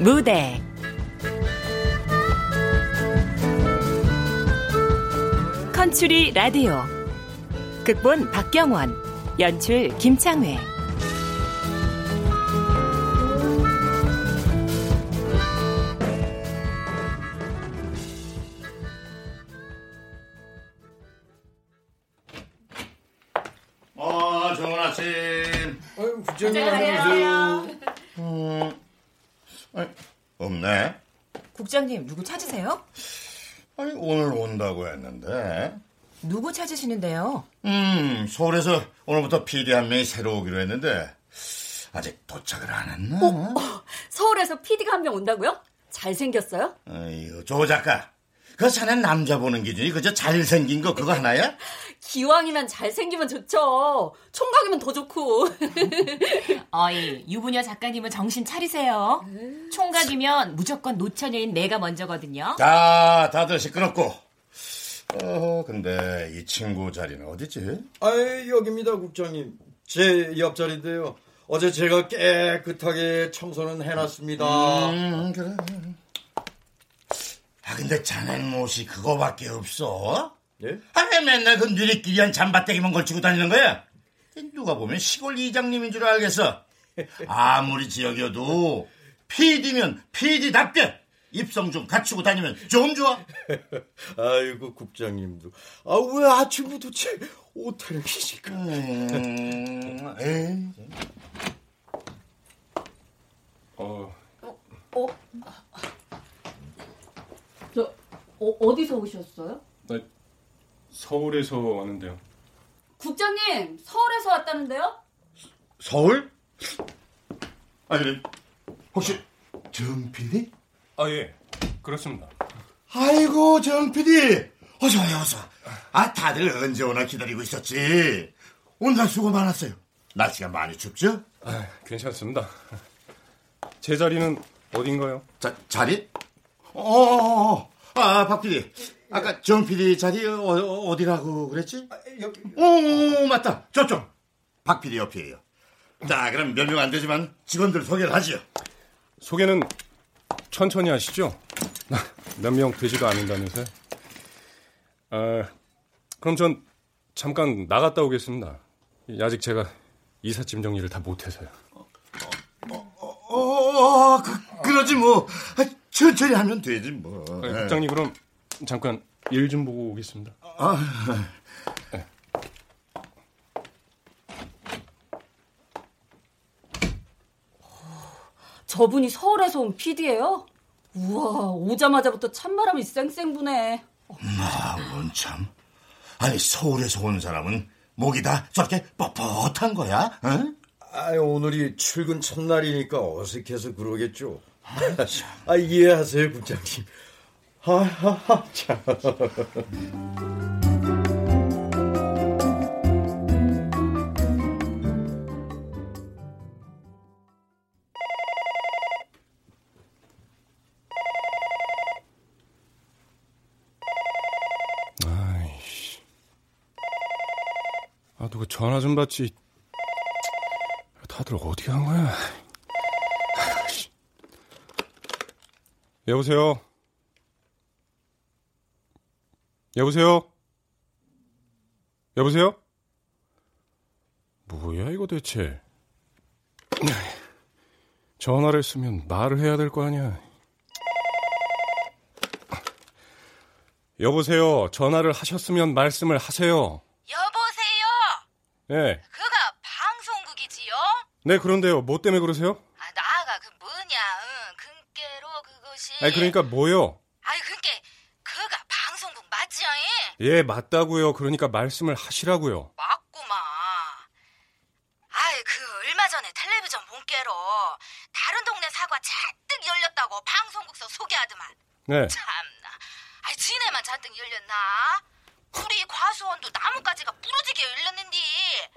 무대. 컨츄리 라디오. 극본 박경원. 연출 김창회. 어, 좋은 아침. 아유, 부장님 안녕하세요. 음, 아니, 없네. 국장님, 누구 찾으세요? 아니, 오늘 온다고 했는데. 누구 찾으시는데요? 음, 서울에서 오늘부터 PD 한 명이 새로 오기로 했는데, 아직 도착을 안 했나? 어, 서울에서 PD가 한 명 온다고요? 잘생겼어요? 아이고, 조 작가. 그 자네 남자 보는 기준이 그저 잘생긴 거 그거 하나야? 기왕이면 잘생기면 좋죠. 총각이면 더 좋고. 어이, 유부녀 작가님은 정신 차리세요. 총각이면 무조건 노처녀인 내가 먼저거든요. 자, 다들 시끄럽고. 어, 근데 이 친구 자리는 어디지? 아, 여기입니다, 국장님. 제 옆자리인데요. 어제 제가 깨끗하게 청소는 해놨습니다. 음, 그래. 아, 근데 자넨 옷이 그거밖에 없어? 예? 아, 왜 맨날 그 누리끼리한 잠바떼기만 걸치고 다니는 거야? 누가 보면 시골 이장님인 줄 알겠어. 아무리 지역이어도 PD면 PD답게 입성 좀 갖추고 다니면 좀 좋아. 아이고, 국장님도. 아, 왜 아침부터 제 옷을 입으실까? 음, 에이. 어, 어? 저, 어, 어디서 오셨어요? 나 서울에서 왔는데요. 국장님, 서울에서 왔다는데요? 서울? 아니, 혹시 정 PD? 아, 예. 그렇습니다. 아이고, 정 PD. 어서 와요, 어서. 아, 다들 언제 오나 기다리고 있었지. 오늘 수고 많았어요. 날씨가 많이 춥죠? 아, 괜찮습니다. 제 자리는 어딘가요? 자, 자리? 어, 어, 어. 아, 박 PD. 아까 정 PD 자리 어, 어디라고 그랬지? 여기. 오, 오, 맞다. 저쪽. 박 PD 옆이에요. 자, 그럼 몇 명 안 되지만 직원들 소개를 하지요. 소개는 천천히 하시죠. 몇 명 되지도 않는다면서요. 아, 그럼 전 잠깐 나갔다 오겠습니다. 아직 제가 이삿짐 정리를 다 못해서요. 어, 그, 그러지 뭐. 아, 천천히 하면 되지 뭐. 아, 국장님 그럼 잠깐 일 좀 보고 오겠습니다. 아, 저분이 서울에서 온 PD예요? 우와, 오자마자부터 찬바람이 쌩쌩 부네. 아, 원참. 아니, 서울에서 온 사람은 목이 다 저렇게 뻣뻣한 거야? 응? 아, 오늘이 출근 첫날이니까 어색해서 그러겠죠. 아, 이해하세요, 국장님. 하하하, 참. 아이씨. 아, 누구 전화 좀 받지. 다들 어디 간 거야? 아이씨. 여보세요? 여보세요? 여보세요? 뭐야, 이거 대체? 전화를 쓰면 말을 해야 될 거 아니야. 여보세요. 전화를 하셨으면 말씀을 하세요. 여보세요. 네. 그가 방송국이지요? 네, 그런데요. 뭐 때문에 그러세요? 아 나가 그 뭐냐, 응, 근께로 그것이. 아니, 그러니까 뭐요? 아이 근께 그가 방송국 맞지요? 잉? 예, 맞다고요. 그러니까 말씀을 하시라고요. 맞구만. 아이 그 얼마 전에 텔레비전 본께로 다른 동네 사과 잔뜩 열렸다고 방송국서 소개하더만. 네. 참나. 아이 지네만 잔뜩 열렸나? 우리 과수원도 나뭇가지가 부러지게 열렸는데.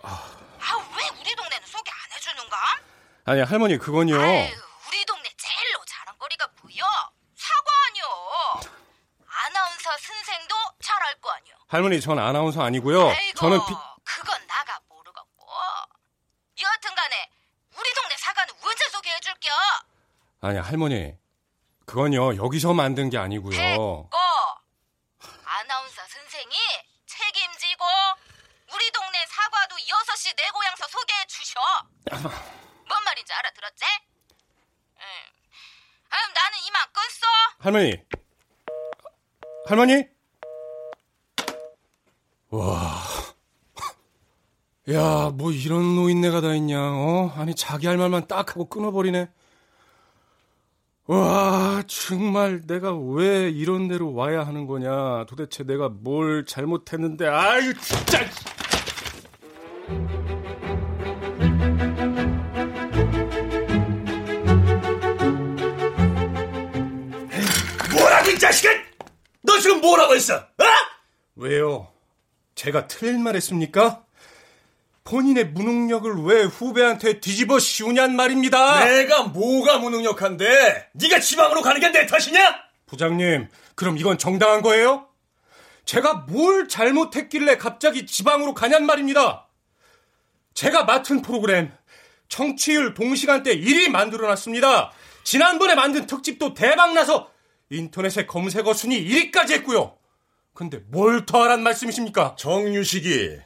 아왜 우리 동네는 소개 안 해주는가? 아니 할머니 그건요. 아유, 우리 동네 제일로 자랑거리가 뭐여? 사과 아니여. 아나운서 선생도 잘 알 거 아니여. 할머니 전 아나운서 아니고요. 아이고, 저는 피... 그건 나가 모르겠고. 여하튼간에 우리 동네 사과는 언제 소개해줄겨? 아니 할머니 그건요 여기서 만든 게 아니고요. 됐고 아나운서 선생이 책임지고 우리 동네 사과도 6시 내 고향서 소개해 주셔. 뭔 말인지 알아들었지? 응. 그럼 나는 이만 끊어. 할머니 할머니 와. 야, 뭐 이런 노인네가 다 있냐, 어? 아니, 자기 할 말만 딱 하고 끊어버리네. 와, 정말 내가 왜 이런 데로 와야 하는 거냐. 도대체 내가 뭘 잘못했는데, 아유, 진짜! 뭐라고 이 자식아! 너 지금 뭐라고 했어? 어? 왜요? 제가 틀린 말 했습니까? 본인의 무능력을 왜 후배한테 뒤집어 씌우냔 말입니다. 내가 뭐가 무능력한데? 네가 지방으로 가는 게 내 탓이냐? 부장님, 그럼 이건 정당한 거예요? 제가 뭘 잘못했길래 갑자기 지방으로 가냔 말입니다. 제가 맡은 프로그램 청취율 동시간대 1위 만들어놨습니다. 지난번에 만든 특집도 대박나서 인터넷의 검색어 순위 1위까지 했고요. 근데 뭘 더 하란 말씀이십니까? 정유식이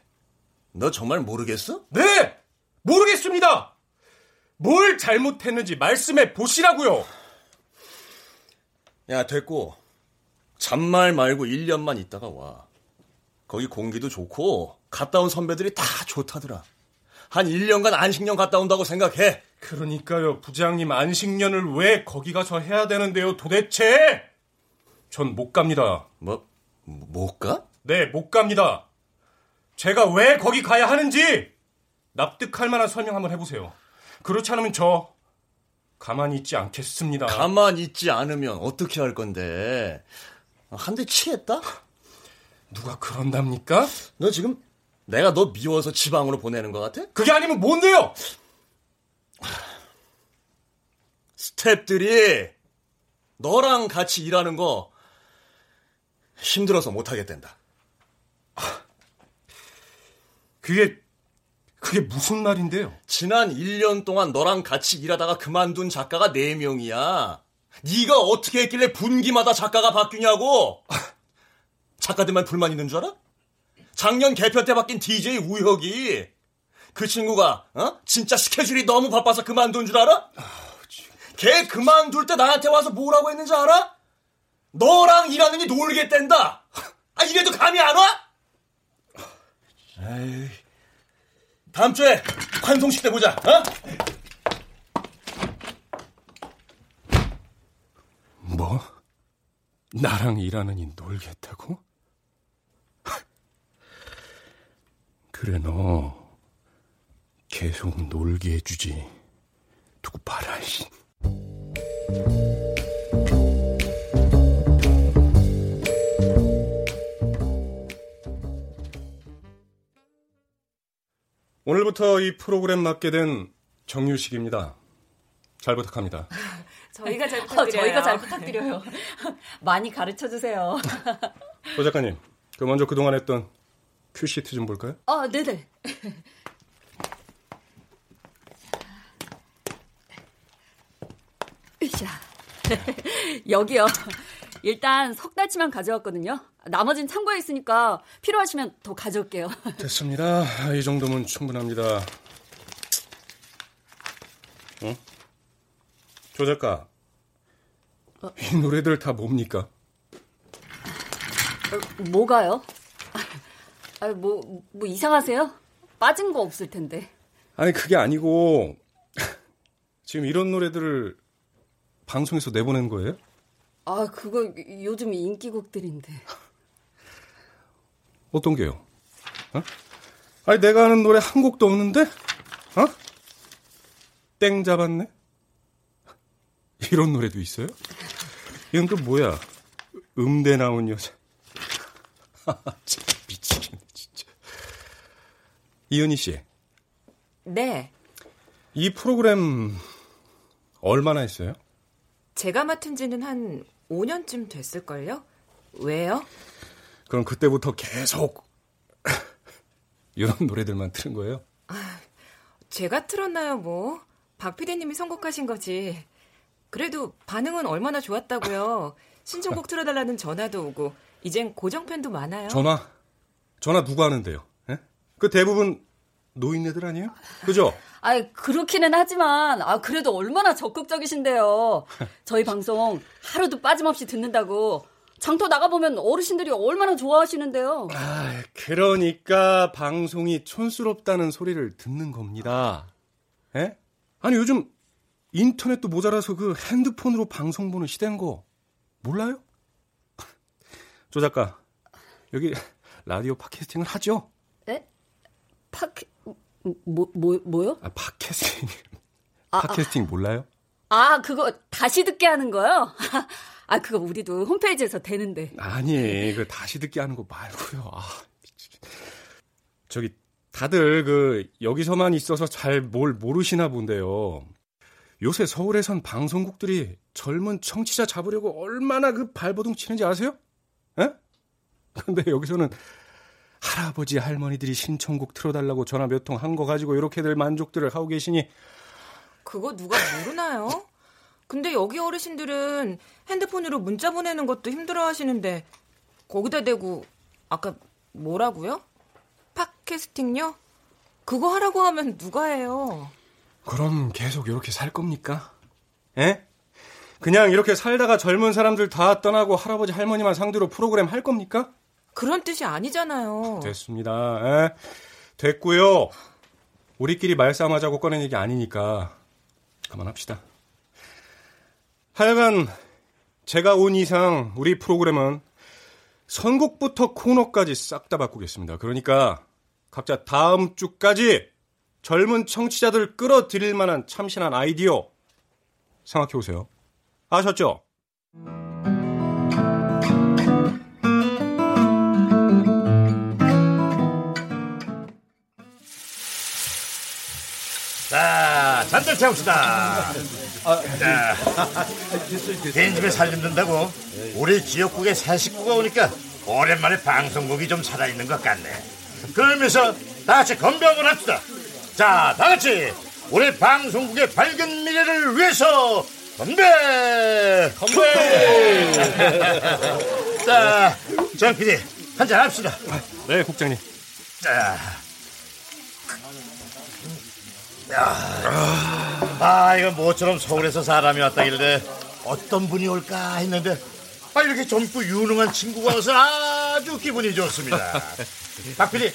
너 정말 모르겠어? 네! 모르겠습니다! 뭘 잘못했는지 말씀해 보시라고요! 야 됐고 잔말 말고 1년만 있다가 와 거기 공기도 좋고 갔다 온 선배들이 다 좋다더라 한 1년간 안식년 갔다 온다고 생각해 그러니까요, 부장님 안식년을 왜 거기 가서 해야 되는데요, 도대체? 전 못 갑니다. 뭐? 못 가? 네, 못 갑니다. 제가 왜 거기 가야 하는지 납득할 만한 설명 한번 해보세요. 그렇지 않으면 저 가만히 있지 않겠습니다. 가만 있지 않으면 어떻게 할 건데 한 대 치했다? 누가 그런답니까? 너 지금 내가 너 미워서 지방으로 보내는 것 같아? 그게 아니면 뭔데요? 스탭들이 너랑 같이 일하는 거 힘들어서 못하겠댄다. 그게 그게 무슨 말인데요? 지난 1년 동안 너랑 같이 일하다가 그만둔 작가가 4명이야. 네가 어떻게 했길래 분기마다 작가가 바뀌냐고. 작가들만 불만 있는 줄 알아? 작년 개편 때 바뀐 DJ 우혁이 그 친구가 어? 진짜 스케줄이 너무 바빠서 그만둔 줄 알아? 걔 그만둘 때 나한테 와서 뭐라고 했는지 알아? 너랑 일하느니 놀겠댄다. 아 이래도 감이 안 와? 에이, 다음 주에 환송식 때 보자. 어? 뭐? 나랑 일하느니 놀겠다고? 그래 너 계속 놀게 해주지. 두고 봐라. 씨. 오늘부터 이 프로그램 맡게 된 정유식입니다. 잘 부탁합니다. 저희가 잘 어, 부탁드려요. 저희가 잘 부탁드려요. 많이 가르쳐 주세요. 조 작가님, 그 먼저 그동안 했던 큐시트 좀 볼까요? 아, 네네. 으쌰. 여기요. 일단 석 달치만 가져왔거든요. 나머진 참고에 있으니까 필요하시면 더 가져올게요. 됐습니다. 이 정도면 충분합니다. 어? 조 작가, 이 노래들 다 뭡니까? 뭐가요? 아, 뭐, 뭐 이상하세요? 빠진 거 없을 텐데. 아니 그게 아니고 지금 이런 노래들을 방송에서 내보낸 거예요? 아, 그거 요즘 인기곡들인데. 어떤 게요? 어? 아니 내가 아는 노래 한 곡도 없는데? 어? 땡 잡았네? 이런 노래도 있어요? 이건 또 뭐야? 음대 나온 여자. 미치겠네, 진짜. 이은희 씨. 네. 이 프로그램 얼마나 했어요? 제가 맡은 지는 한 5년쯤 됐을걸요? 왜요? 그럼 그때부터 계속 이런 노래들만 틀은 거예요? 제가 틀었나요, 뭐. 박 PD님이 선곡하신 거지. 그래도 반응은 얼마나 좋았다고요. 신청곡 틀어달라는 전화도 오고, 이젠 고정팬도 많아요. 전화? 전화 누가 하는데요? 예? 그 대부분 노인네들 아니에요? 그죠? 아, 그렇기는 하지만 아 그래도 얼마나 적극적이신데요. 저희 방송 하루도 빠짐없이 듣는다고. 장터 나가 보면 어르신들이 얼마나 좋아하시는데요. 아, 그러니까 방송이 촌스럽다는 소리를 듣는 겁니다. 예? 아니 요즘 인터넷도 모자라서 그 핸드폰으로 방송 보는 시대인 거 몰라요? 조 작가 여기 라디오 팟캐스팅을 하죠? 에? 팟캐 뭐, 뭐, 뭐요? 아, 팟캐스팅. 아, 팟캐스팅 몰라요? 아, 그거 다시 듣게 하는 거요? 아, 그거 우리도 홈페이지에서 되는데. 아니, 그 다시 듣게 하는 거 말고요. 아, 미치겠. 저기 다들 그 여기서만 있어서 잘 뭘 모르시나 본데요. 요새 서울에선 방송국들이 젊은 청취자 잡으려고 얼마나 그 발버둥 치는지 아세요? 에? 근데 여기서는 할아버지 할머니들이 신청곡 틀어달라고 전화 몇 통 한 거 가지고 이렇게들 만족들을 하고 계시니 그거 누가 모르나요? 근데 여기 어르신들은 핸드폰으로 문자 보내는 것도 힘들어 하시는데, 거기다 대고, 아까 뭐라고요? 팟캐스팅요? 그거 하라고 하면 누가 해요? 그럼 계속 이렇게 살 겁니까? 에? 그냥 이렇게 살다가 젊은 사람들 다 떠나고 할아버지 할머니만 상대로 프로그램 할 겁니까? 그런 뜻이 아니잖아요. 됐습니다. 에? 됐고요. 우리끼리 말싸움하자고 꺼낸 얘기 아니니까 그만합시다. 하여간 제가 온 이상 우리 프로그램은 선곡부터 코너까지 싹 다 바꾸겠습니다. 그러니까 각자 다음 주까지 젊은 청취자들 끌어들일 만한 참신한 아이디어 생각해 오세요. 아셨죠? 자, 잔들 채웁시다. 자, 개인 집에 살림 든다고 우리 지역국에 새 식구가 오니까 오랜만에 방송국이 좀 살아있는 것 같네. 그러면서 다 같이 한번 합시다. 자, 다 같이 우리 방송국의 밝은 미래를 위해서 건배! 건배! 자, 정 PD, 한잔 합시다. 네, 국장님. 자. 아, 이거 모처럼 서울에서 사람이 왔다길래 어떤 분이 올까 했는데 아, 이렇게 젊고 유능한 친구가 와서 아주 기분이 좋습니다. 박 PD,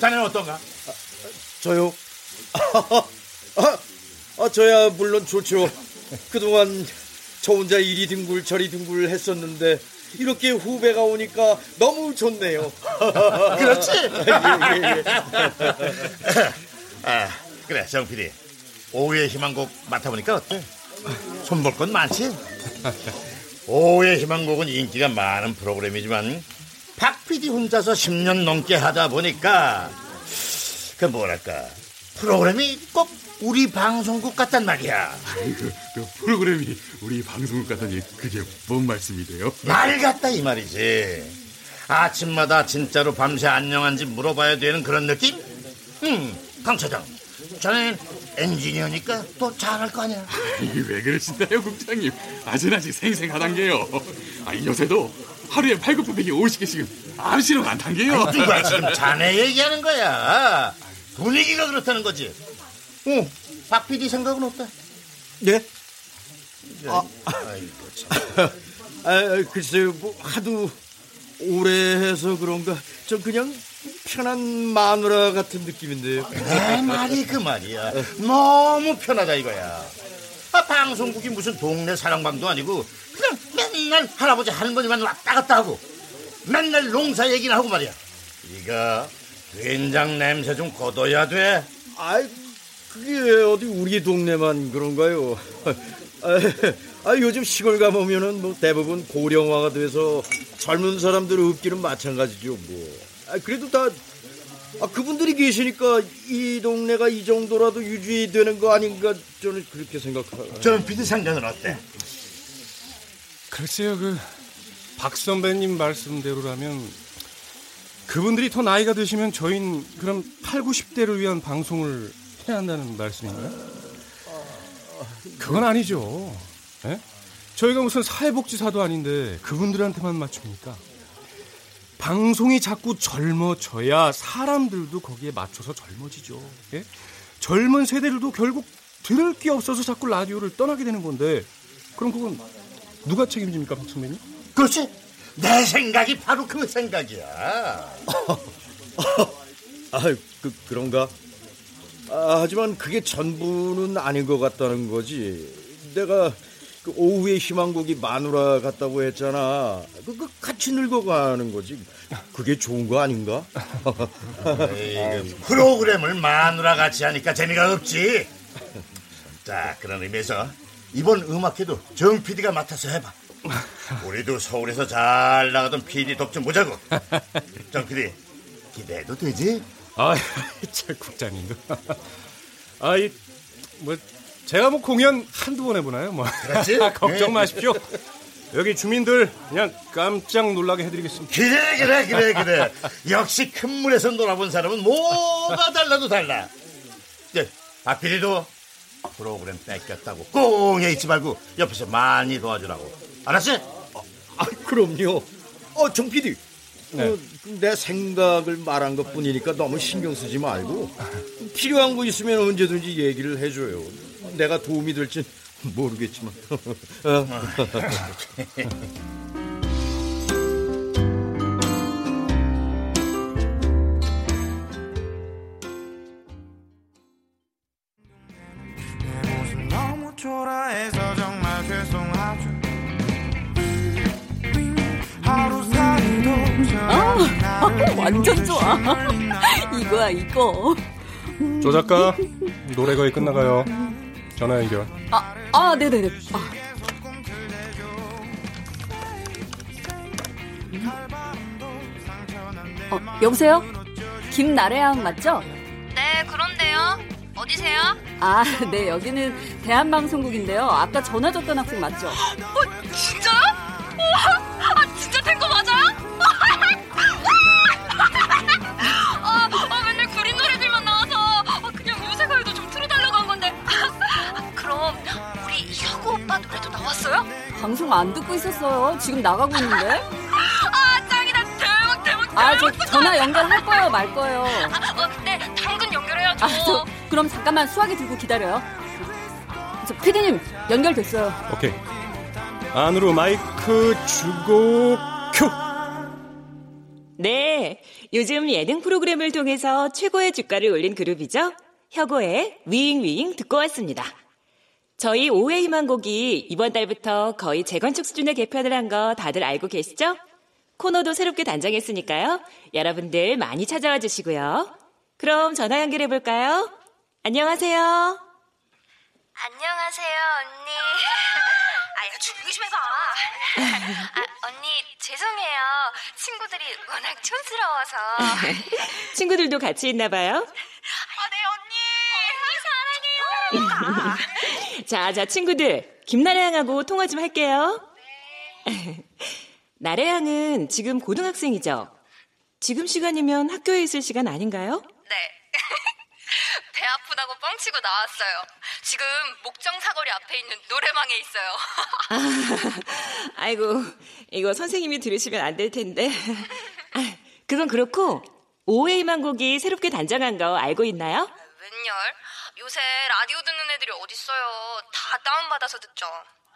자네는 어떤가? 저요? 아, 아, 저야 물론 좋죠. 그동안 저 혼자 이리 둥글 저리 둥글 했었는데 이렇게 후배가 오니까 너무 좋네요. 그렇지? 예, 예, 예. 아, 그래, 정 PD. 오후의 희망곡 맡아보니까 어때? 손볼 건 많지? 오후의 희망곡은 인기가 많은 프로그램이지만 박 PD 혼자서 10년 넘게 하다 보니까 그 뭐랄까 프로그램이 꼭 우리 방송국 같단 말이야. 그 프로그램이 우리 방송국 같다니 그게 뭔 말씀이세요? 말 같다 이 말이지. 아침마다 진짜로 밤새 안녕한지 물어봐야 되는 그런 느낌? 응, 강 차장. 자네는 엔지니어니까 또 잘할 거 아니야. 아니, 왜 그러신다요, 국장님? 아직 아직 생생하단 게요. 아, 요새도 하루에 팔굽혀펴기 50개씩은 아무시로 안 탄게요. 아니, 누가 지금 자네 얘기하는 거야? 분위기가 그렇다는 거지. 응, 박 PD 생각은 어때? 네? 아, 아이고 참. 아, 글쎄요, 뭐 하도 오래 해서 그런가. 전 그냥 편한 마누라 같은 느낌인데요. 내 말이 그 말이야. 너무 편하다 이거야. 아, 방송국이 무슨 동네 사랑방도 아니고 그냥 맨날 할아버지 할머니만 왔다 갔다 하고 맨날 농사 얘기나 하고 말이야. 이거 된장 냄새 좀 걷어야 돼. 아이, 그게 어디 우리 동네만 그런가요? 아, 아, 요즘 시골 가보면은 뭐 대부분 고령화가 돼서 젊은 사람들 없기는 마찬가지죠, 뭐. 아, 그래도 다, 아, 그분들이 계시니까 이 동네가 이 정도라도 유지되는 거 아닌가 저는 그렇게 생각하고. 전 PD 상견은 어때? 글쎄요, 그, 박 선배님 말씀대로라면, 그분들이 더 나이가 드시면 저희는 그럼 8, 90대를 위한 방송을 해야 한다는 말씀인가요? 그건 아니죠. 예? 저희가 무슨 사회복지사도 아닌데 그분들한테만 맞춥니까? 방송이 자꾸 젊어져야 사람들도 거기에 맞춰서 젊어지죠. 예? 젊은 세대들도 결국 들을 게 없어서 자꾸 라디오를 떠나게 되는 건데 그럼 그건 누가 책임집니까, 박 선배님? 그렇지. 내 생각이 바로 그 생각이야. 아, 그, 그런가? 아, 하지만 그게 전부는 아닌 것 같다는 거지. 내가 그 오후에 희망곡이 마누라 같다고 했잖아. 그, 그 같이 늙어가는 거지. 그게 좋은 거 아닌가? 에이, 그 프로그램을 마누라 같이 하니까 재미가 없지. 자, 그런 의미에서 이번 음악회도 정 PD가 맡아서 해봐. 우리도 서울에서 잘 나가던 PD 덕좀 보자고. 정 PD, 기대해도 되지? 아, 참 국장님도. 아 이 뭐 제가 뭐 공연 한두 번 해보나요? 뭐 그렇지? 걱정 네. 마십시오. 여기 주민들 그냥 깜짝 놀라게 해드리겠습니다. 그래, 그래, 그래, 그래. 역시 큰 물에서 놀아본 사람은 뭐가 달라도 달라. 이제 박 PD도 프로그램 뺏겼다고 꽁에 있지 말고 옆에서 많이 도와주라고. 알았지? 아, 그럼요. 어, 정 PD. 네. 어, 내 생각을 말한 것 뿐이니까 너무 신경 쓰지 말고 필요한 거 있으면 언제든지 얘기를 해줘요. 내가 도움이 될진 모르겠지만. 어. 사이도 아, 완전 좋아. 이거야, 이거. 조 작가 노래 거의 끝나가요. 전화 연결. 아, 아, 네네네. 아. 어, 여보세요? 김나래양 맞죠? 네, 그런데요. 어디세요? 아, 네, 여기는 대한방송국인데요. 아까 전화 줬던 학생 맞죠? 어, 진짜요? 우와, 아, 방송 안 듣고 있었어요. 지금 나가고 있는데. 아, 짱이다. 대박, 대박. 아, 저 전화 연결할 거예요, 말 거예요. 아, 어, 네, 당근 연결해요, 저. 아, 저 그럼 잠깐만 수화기 들고 기다려요. 저 피디님 연결됐어요. 오케이. 안으로 마이크 주고 큐. 네, 요즘 예능 프로그램을 통해서 최고의 주가를 올린 그룹이죠. 혁오의 위잉위잉 듣고 왔습니다. 저희 5회 희망곡이 이번 달부터 거의 재건축 수준의 개편을 한 거 다들 알고 계시죠? 코너도 새롭게 단장했으니까요. 여러분들 많이 찾아와 주시고요. 그럼 전화 연결해 볼까요? 안녕하세요. 안녕하세요, 언니. 아야, 조용히 좀 해봐. 아, 언니, 죄송해요. 친구들이 워낙 촌스러워서. 친구들도 같이 있나 봐요. 아, 네, 언니. 언니, 사랑해요. 자, 자, 친구들. 김나래양하고 통화 좀 할게요. 나래양은 지금 고등학생이죠? 지금 시간이면 학교에 있을 시간 아닌가요? 네. 배 아프다고 뻥치고 나왔어요. 지금 목정 사거리 앞에 있는 노래방에 있어요. 아, 아이고, 이거 선생님이 들으시면 안 될 텐데. 아, 그건 그렇고, 5회 희망곡이 새롭게 단장한 거 알고 있나요? 웬열? 요새 라디오 듣는 애들이 어딨어요. 다 다운받아서 듣죠.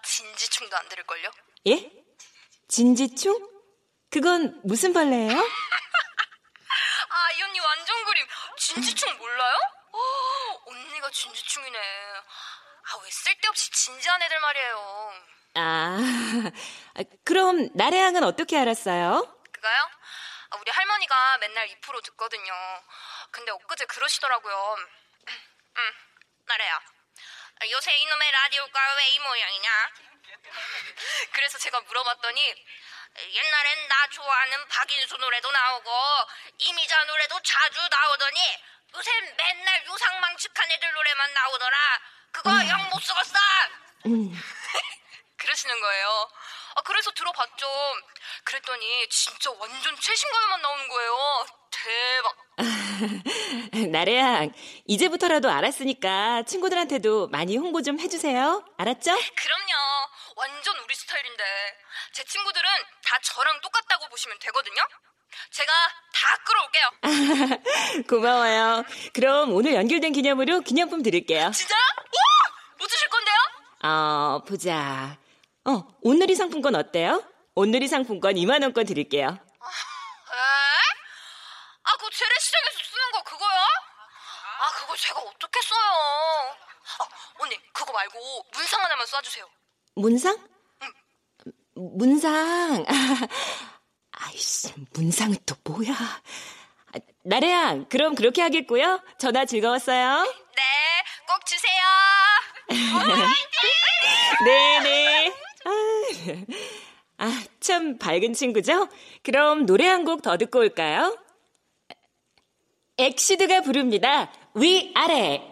진지충도 안 들을걸요? 예? 진지충? 그건 무슨 벌레예요? 아, 이 언니 완전 그림. 진지충 몰라요? 어, 언니가 진지충이네. 아, 왜 쓸데없이 진지한 애들 말이에요. 아, 그럼 나래양은 어떻게 알았어요? 그거요? 아, 우리 할머니가 맨날 2% 듣거든요. 근데 엊그제 그러시더라고요. 응, 나래야. 요새 이놈의 라디오가 왜 이 모양이냐? 그래서 제가 물어봤더니 옛날엔 나 좋아하는 박인수 노래도 나오고 이미자 노래도 자주 나오더니 요샌 맨날 요상망측한 애들 노래만 나오더라. 그거 영 못 쓰겠어. 그러시는 거예요. 아, 그래서 들어봤죠. 그랬더니 진짜 완전 최신 가요만 나오는 거예요. 대박. 나래양, 이제부터라도 알았으니까 친구들한테도 많이 홍보 좀 해주세요. 알았죠? 그럼요. 완전 우리 스타일인데. 제 친구들은 다 저랑 똑같다고 보시면 되거든요. 제가 다 끌어올게요. 고마워요. 그럼 오늘 연결된 기념으로 기념품 드릴게요. 진짜요? 우와! 뭐 주실 건데요? 어, 보자. 어, 온누리 상품권 어때요? 온누리 상품권 2만원권 드릴게요. 에? 아, 그거 재래시장에서 쓰는 거 그거요? 아, 그거 제가 어떻게 써요? 아, 언니, 그거 말고 문상 하나만 쏴주세요. 문상? 문상. 아이씨, 문상은 또 뭐야? 아, 나래양, 그럼 그렇게 하겠고요. 전화 즐거웠어요. 네, 꼭 주세요. 네네. 아, 아, 참 밝은 친구죠? 그럼 노래 한 곡 더 듣고 올까요? 엑시드가 부릅니다. 위아래.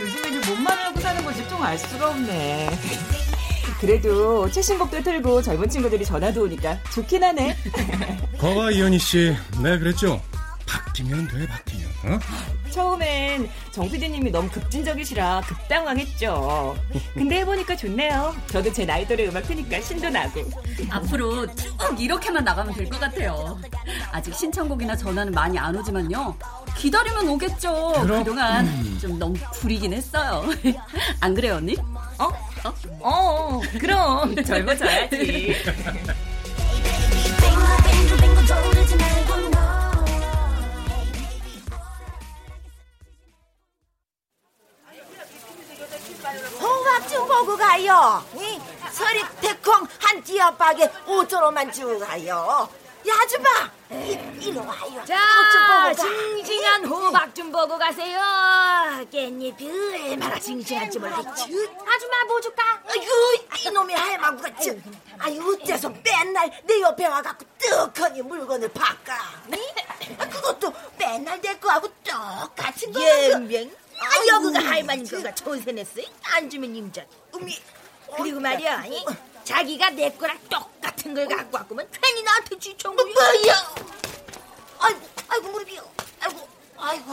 요즘에는 몸만 알고 사는 건지 좀 알 수가 없네. 그래도 최신곡도 틀고 젊은 친구들이 전화도 오니까 좋긴 하네. 거봐 이현희 씨, 내가 그랬죠. 바뀌면 돼, 바뀌면. 어? 처음엔 정 PD님이 너무 급진적이시라 급당황했죠. 근데 해보니까 좋네요. 저도 제 나이대로 음악 트니까 신도 나고. 앞으로 쭉 이렇게만 나가면 될 것 같아요. 아직 신청곡이나 전화는 많이 안 오지만요. 기다리면 오겠죠. 그럼- 그동안 음. 좀 너무 구리긴 했어요. 안 그래요, 언니? 어? 어? 어, 그럼 젊어져야지. 가요. 이 서리 대콩 한 띠아박에 5천 원만 주고 가요. 야 아줌마 이, 이리 와요. 자, 보고 가. 싱싱한 호박 좀 보고 가세요. 깻잎이 얼마나 싱싱한지 모르겠지. 아줌마 뭐 줄까? 아이고 이놈의 할망구가 저 아유 어째서 맨날 내 옆에 와갖고 떡하니 물건을 바꿔 이? 아, 그것도 맨날 내 거하고 똑같은 거야 연병. 아, 여기가 할머니 거가 조세냈어. 안 주면 임자. 음이 그리고 말이야, 이? 자기가 내 거랑 똑같은 걸 갖고 왔구만 괜히 나한테 지청 뭐, 뭐야 아이고 아이고 무릎이요 아이고 아이고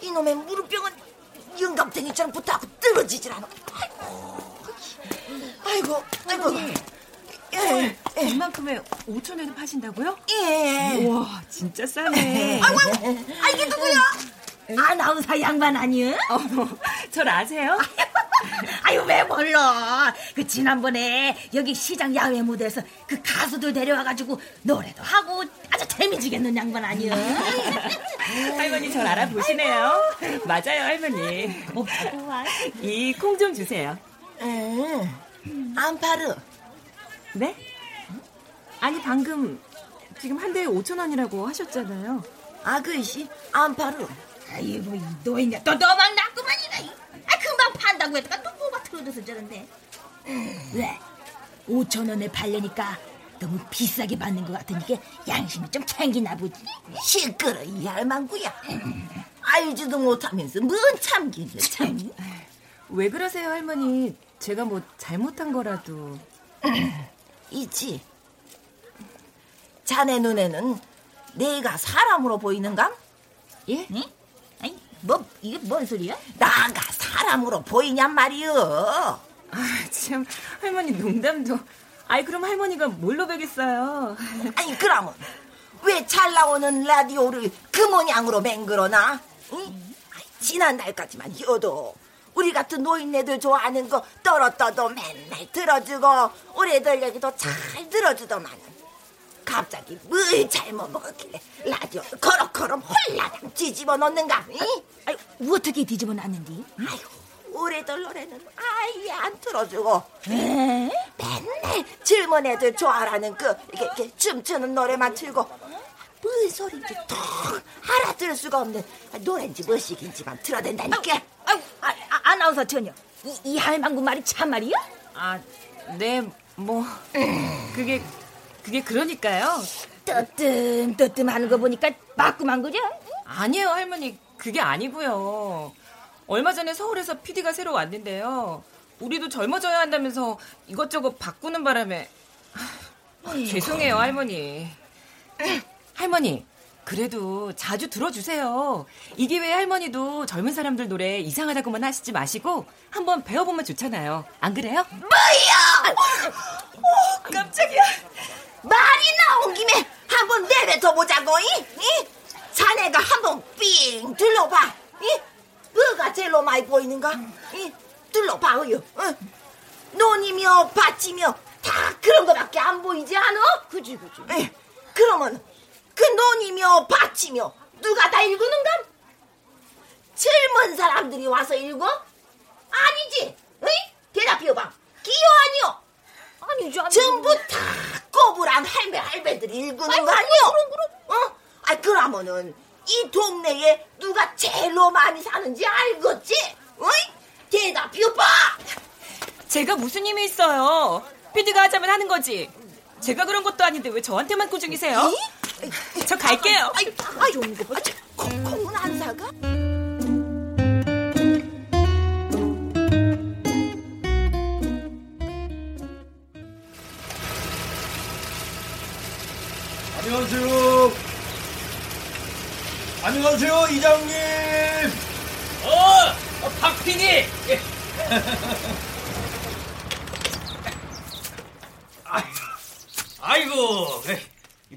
이놈의 무릎병은 영감탱이처럼 붙어갖고 떨어지질 않아 아이고 아이고 예, 예. 이만큼에 5천 원에 파신다고요? 예. 우와, 진짜 싸네. 아이고, 아 이게 누구야? 아나운서 양반 아니야? 어머, 절 아세요? 아유 왜 몰라 그 지난번에 여기 시장 야외 무대에서 그 가수들 데려와가지고 노래도 하고 아주 재미지겠는 양반 아니야 할머니 절 알아보시네요. 맞아요, 할머니. 이 콩 좀 주세요. 음, 안 팔어. 네? 아니, 방금 지금 한 대에 5천 원이라고 하셨잖아요. 아그씨 안 팔어. 아이고 이 노인네 또 너만 났구만이다 이. 아 금방 판다고 했다가 또 뭐가 틀어져서 저런데 왜 5천 원에 팔려니까 너무 비싸게 받는 것 같으니까 양심이 좀 챙기나 보지 시끄러 이 할망구야. 알지도 못하면서 뭔 참기냐 참. 왜 그러세요, 할머니? 제가 뭐 잘못한 거라도. 있지. 자네 눈에는 내가 사람으로 보이는가? 예? 응? 뭐 이게 뭔 소리야? 나가 사람으로 보이냔 말이여. 아, 참, 할머니 농담도. 아이, 그럼 할머니가 뭘로 베겠어요? 아니 그러면 왜 잘 나오는 라디오를 그 모양으로 맹글어나? 응? 지난날까지만 해도 우리 같은 노인네들 좋아하는 거 떨어떠도 맨날 들어주고 우리들 얘기도 잘 들어주더만 갑자기 뭘 잘못 먹었길래 라디오 거럭거럭 홀라당 뒤집어 놓는가? 응? 아니 어떻게 뒤집어 놨는디? 아이고 우리들 노래는 아예 안 틀어주고 에? 맨날 애들 좋아하는 그 이렇게, 이렇게 춤추는 노래만 틀고 뭔 소리인지 턱 알아들을 수가 없는 노래인지 뭐시긴지만 틀어댄다니까. 아, 아, 아, 아나운서 전혀. 이, 이 할망구 말이 참말이야? 아, 네, 뭐 그게 그게 그러니까요. 뜨뜸 뜨뜸 하는 거 보니까 맞구만 그죠? 아니에요, 할머니. 그게 아니고요. 얼마 전에 서울에서 PD가 새로 왔는데요. 우리도 젊어져야 한다면서 이것저것 바꾸는 바람에 아, 죄송해요, 할머니. 할머니, 그래도 자주 들어주세요. 이 기회에 할머니도 젊은 사람들 노래 이상하다고만 하시지 마시고 한번 배워보면 좋잖아요. 안 그래요? 뭐야? 오, 깜짝이야. 말이 나온 김에 한번 내뱉어 보자고. 이? 이? 자네가 한번 삥 둘러봐. 이? 뭐가 제일로 많이 보이는가? 이? 둘러봐요. 응? 논이며 밭이며 다 그런 거밖에 안 보이지 않아? 그지 그지. 이, 그러면 그 논이며 밭이며 누가 다 읽는가? 젊은 사람들이 와서 읽어? 아니지. 응? 대답해봐. 기여 아니요. 아니죠. 전부 다 꼬부랑 할매 할배들이 읽는 거 아니요? 그럼 그럼. 어? 아 그러면은 이 동네에 누가 제일로 많이 사는지 알겠지? 어이? 대답해봐. 제가 무슨 힘이 있어요? PD가 하자면 하는 거지. 제가 그런 것도 아닌데 왜 저한테만 꾸중이세요? 저 갈게요. 아이, 아이, 좋은 거 보자. 콩콩은 안 사가? 안녕하세요. 안녕하세요, 이장님. 어, 박PD. 아이고,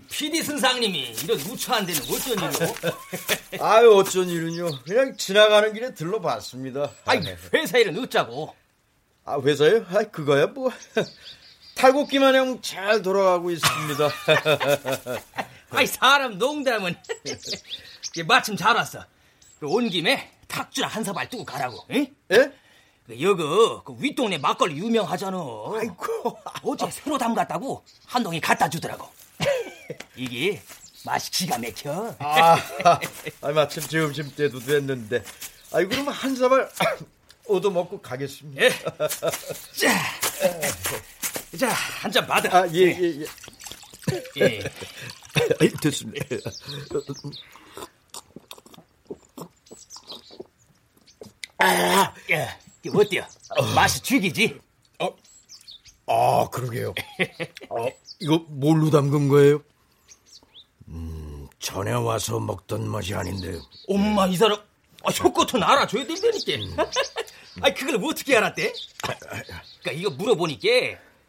PD 선상님이 이런 누추한 데는 어쩐 일로? 아유, 어쩐 일은요. 그냥 지나가는 길에 들러봤습니다. 아이, 회사 일은 어쩌고? 아, 회사요? 아, 그거야, 뭐. 탈곡기 마냥 잘 돌아가고 있습니다. 아이, 사람 농담은. 예, 마침 잘 왔어. 그온 김에 탁주랑 한 사발 뜨고 가라고. 응? 예? 그 여기 그 윗동네 막걸리 유명하잖아. 아이고. 어제 새로 담갔다고 한 동이 갖다 주더라고. 이게 맛이 기가 막혀. 아, 아, 마침 점심 때도 됐는데. 아이, 그러면 한 사발 얻어 먹고 가겠습니다. 예. 자, 자, 한 잔 받아. 아, 예, 예, 예. 예. 아이, 됐습니다. 아, 야, 이거 어때요? 맛이 죽이지? 아, 그러게요. 어, 이거 뭘로 담근 거예요? 음, 전에 와서 먹던 맛이 아닌데요. 엄마, 이 사람, 아, 효과는 알아줘야 된다니까. 아니, 그걸 어떻게 알았대? 그니까 이거 물어보니까,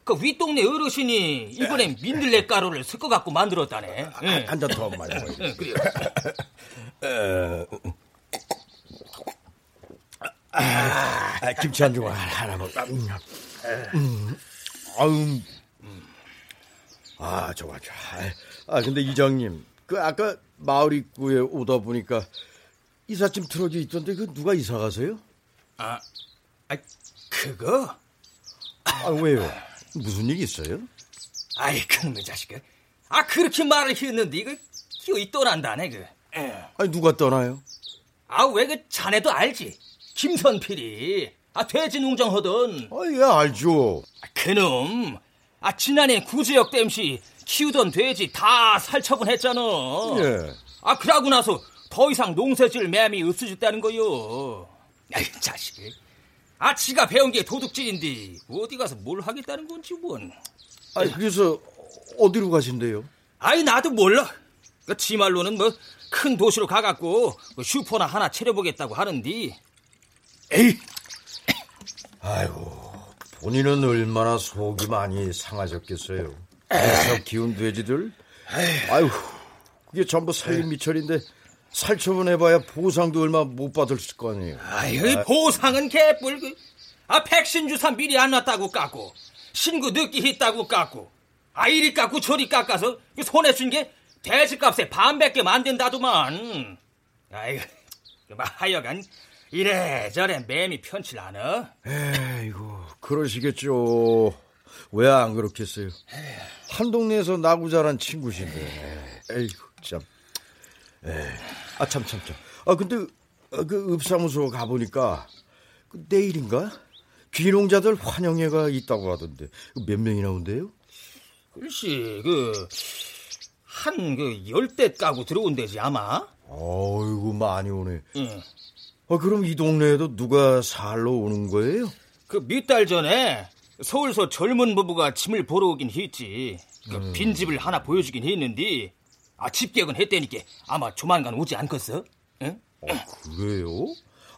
그 윗동네 어르신이 이번엔 민들레 가루를 섞어 갖고 만들었다네. 예. 한잔 더 마셔봐요. 예, 그래요. 어, 아, 아, 김치 한 조각 하나 먹. 음, 음, 아유, 아 좋아 좋아. 아 근데 이장님, 그 아까 마을 입구에 오다 보니까 이삿짐 틀어져 있던데 그 누가 이사 가세요? 아, 아, 그거? 아 왜요? 무슨 일 있어요? 아이, 그놈의 자식아. 아, 그렇게 말을 했는데, 이거, 기어이 떠난다네, 그. 예. 아니 누가 떠나요? 아, 왜 그, 자네도 알지? 김선필이. 아, 돼지 농장 하던. 아, 예, 알죠. 그놈. 아, 지난해 구제역 댐시 키우던 돼지 다 살처분했잖아. 예. 아, 그러고 나서 더 이상 농사질 매함이 없어졌다는 거요. 아이, 자식. 아, 지가 배운 게 도둑질인데, 어디 가서 뭘 하겠다는 건지, 뭔. 아니 그래서 어디로 가신대요? 아이, 나도 몰라. 그, 지 말로는 뭐, 큰 도시로 가갖고, 뭐 슈퍼나 하나 차려보겠다고 하는디. 에이! 아이고, 본인은 얼마나 속이 많이 상하셨겠어요. 그래서 기운 돼지들? 아이고, 그게 전부 살림 미철인데, 살처분 해봐야 보상도 얼마 못 받을 거 아니에요. 아유, 보상은 개뿔. 그. 아, 백신 주사 미리 안 놨다고 깎고, 신고 늦게 했다고 깎고, 아, 이리 깎고 저리 깎아서 그 손에 준게 돼지값에 반밖에 만든다더만. 아이고, 뭐 하여간 이래저래 매미 편칠 않아? 에이고, 그러시겠죠. 왜 안 그렇겠어요? 한 동네에서 나고 자란 친구신데. 에이구. 참. 에, 아, 참, 참, 참. 아, 근데, 아, 그 읍사무소 가보니까, 그 내일인가? 귀농자들 환영회가 있다고 하던데, 그몇 명이나 온대요? 글쎄, 그, 한, 그, 열대 까고 들어온 데지, 아마? 어이구, 많이 오네. 응. 아, 그럼 이 동네에도 누가 살러 오는 거예요? 그 몇 달 전에 서울서 젊은 부부가 짐을 보러 오긴 했지. 그 음. 빈집을 하나 보여주긴 했는데, 아, 집객은 했다니까 아마 조만간 오지 않겠어? 응? 그래요?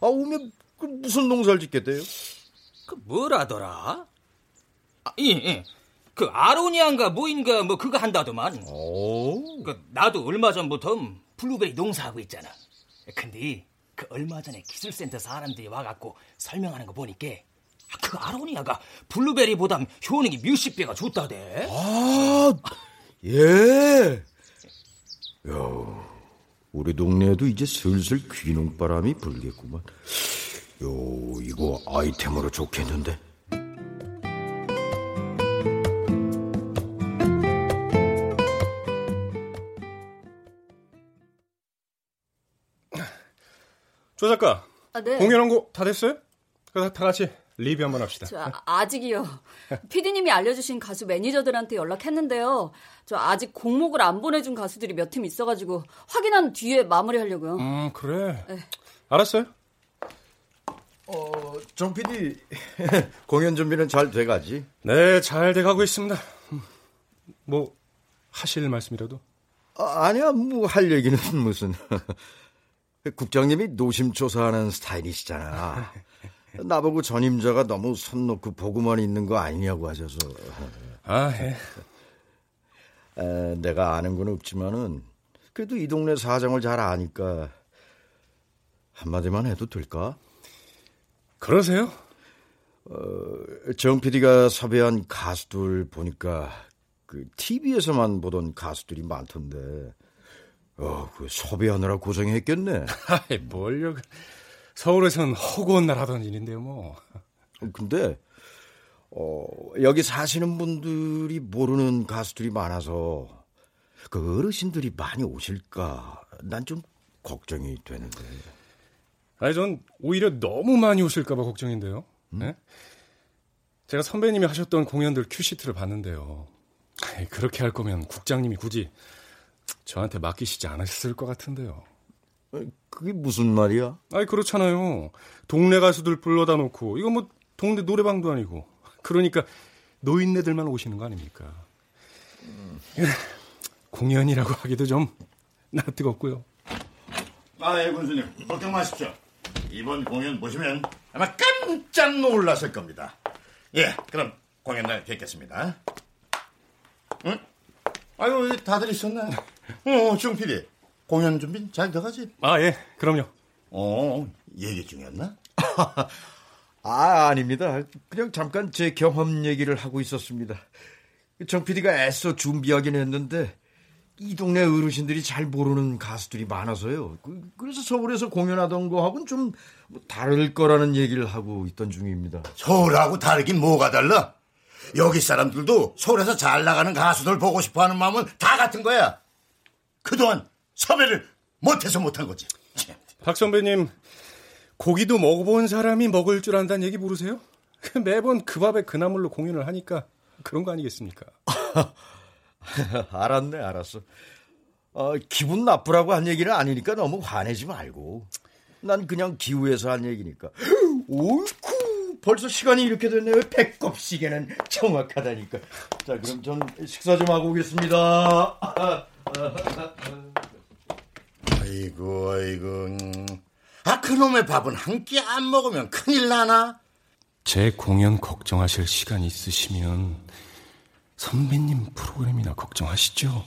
아, 오면 그 무슨 농사를 짓겠대요? 그 뭐라더라? 아, 예, 예. 그 아로니아인가 뭐인가 뭐 그거 한다더만. 오. 그 나도 얼마 전부터 블루베리 농사하고 있잖아. 근데 그 얼마 전에 기술센터 사람들이 와갖고 설명하는 거 보니까 아, 그 아로니아가 블루베리보단 효능이 몇십 배가 좋다대. 아, 예. 야, 우리 동네에도 이제 슬슬 귀농바람이 불겠구만. 요, 이거 아이템으로 좋겠는데. 조 작가, 아, 네. 공연한 거 다 됐어요? 그래서 다 같이 리뷰 한번 합시다. 저 아- 아직이요. 피디님이 알려주신 가수 매니저들한테 연락했는데요. 저 아직 공목을 안 보내준 가수들이 몇 팀 있어가지고 확인한 뒤에 마무리하려고요. 음, 그래. 네. 알았어요. 어, 정 PD, 공연 준비는 잘 돼가지? 네, 잘 돼가고 있습니다. 음, 뭐 하실 말씀이라도? 아, 아니야, 뭐 할 얘기는 무슨. 국장님이 노심초사하는 스타일이시잖아. 나보고 전임자가 너무 손 놓고 보고만 있는 거 아니냐고 하셔서. 아, 예. 에, 내가 아는 건 없지만은 그래도 이 동네 사정을 잘 아니까 한마디만 해도 될까? 그러세요? 어, 정 PD가 섭외한 가수들 보니까 그 TV에서만 보던 가수들이 많던데. 어, 그 섭외하느라 고생했겠네. 아이, 뭘요. 서울에선 허구한 날 하던 일인데요, 뭐. 근데 어, 여기 사시는 분들이 모르는 가수들이 많아서 그 어르신들이 많이 오실까 난 좀 걱정이 되는데. 아니, 전 오히려 너무 많이 오실까봐 걱정인데요. 네? 제가 선배님이 하셨던 공연들 큐시트를 봤는데요. 그렇게 할 거면 국장님이 굳이 저한테 맡기시지 않았을 것 같은데요. 그게 무슨 말이야? 아니, 그렇잖아요. 동네 가수들 불러다 놓고, 이거 뭐, 동네 노래방도 아니고. 그러니까, 노인네들만 오시는 거 아닙니까? 예, 공연이라고 하기도 좀, 나 뜨겁고요. 아, 예, 군수님. 걱정 마십시오. 이번 공연 보시면 아마 깜짝 놀라실 겁니다. 예, 그럼 공연 날 뵙겠습니다. 응? 아유, 다들 있었네. 어, 중 PD. 공연 준비 잘 돼가지? 아, 예, 그럼요. 어, 얘기 중이었나? 아, 아닙니다. 그냥 잠깐 제 경험 얘기를 하고 있었습니다. 정 PD가 애써 준비하긴 했는데 이 동네 어르신들이 잘 모르는 가수들이 많아서요. 그- 그래서 서울에서 공연하던 거하고는 좀뭐 다를 거라는 얘기를 하고 있던 중입니다. 서울하고 다르긴 뭐가 달라? 여기 사람들도 서울에서 잘 나가는 가수들 보고 싶어 하는 마음은 다 같은 거야. 그동안 섭외를 못해서 못한 거지. 박 선배님, 고기도 먹어본 사람이 먹을 줄 안다는 얘기 모르세요? 매번 그 밥에 그 나물로 공연을 하니까 그런 거 아니겠습니까? 알았네, 알았어. 어, 기분 나쁘라고 한 얘기는 아니니까 너무 화내지 말고. 난 그냥 기우에서 한 얘기니까. 오이쿠, 벌써 시간이 이렇게 됐네요. 배꼽 시계는 정확하다니까. 자, 그럼 전 식사 좀 하고 오겠습니다. 아이고, 아이고. 음. 아, 그놈의 밥은 한 끼 안 먹으면 큰일 나나? 제 공연 걱정하실 시간 있으시면 선배님 프로그램이나 걱정하시죠.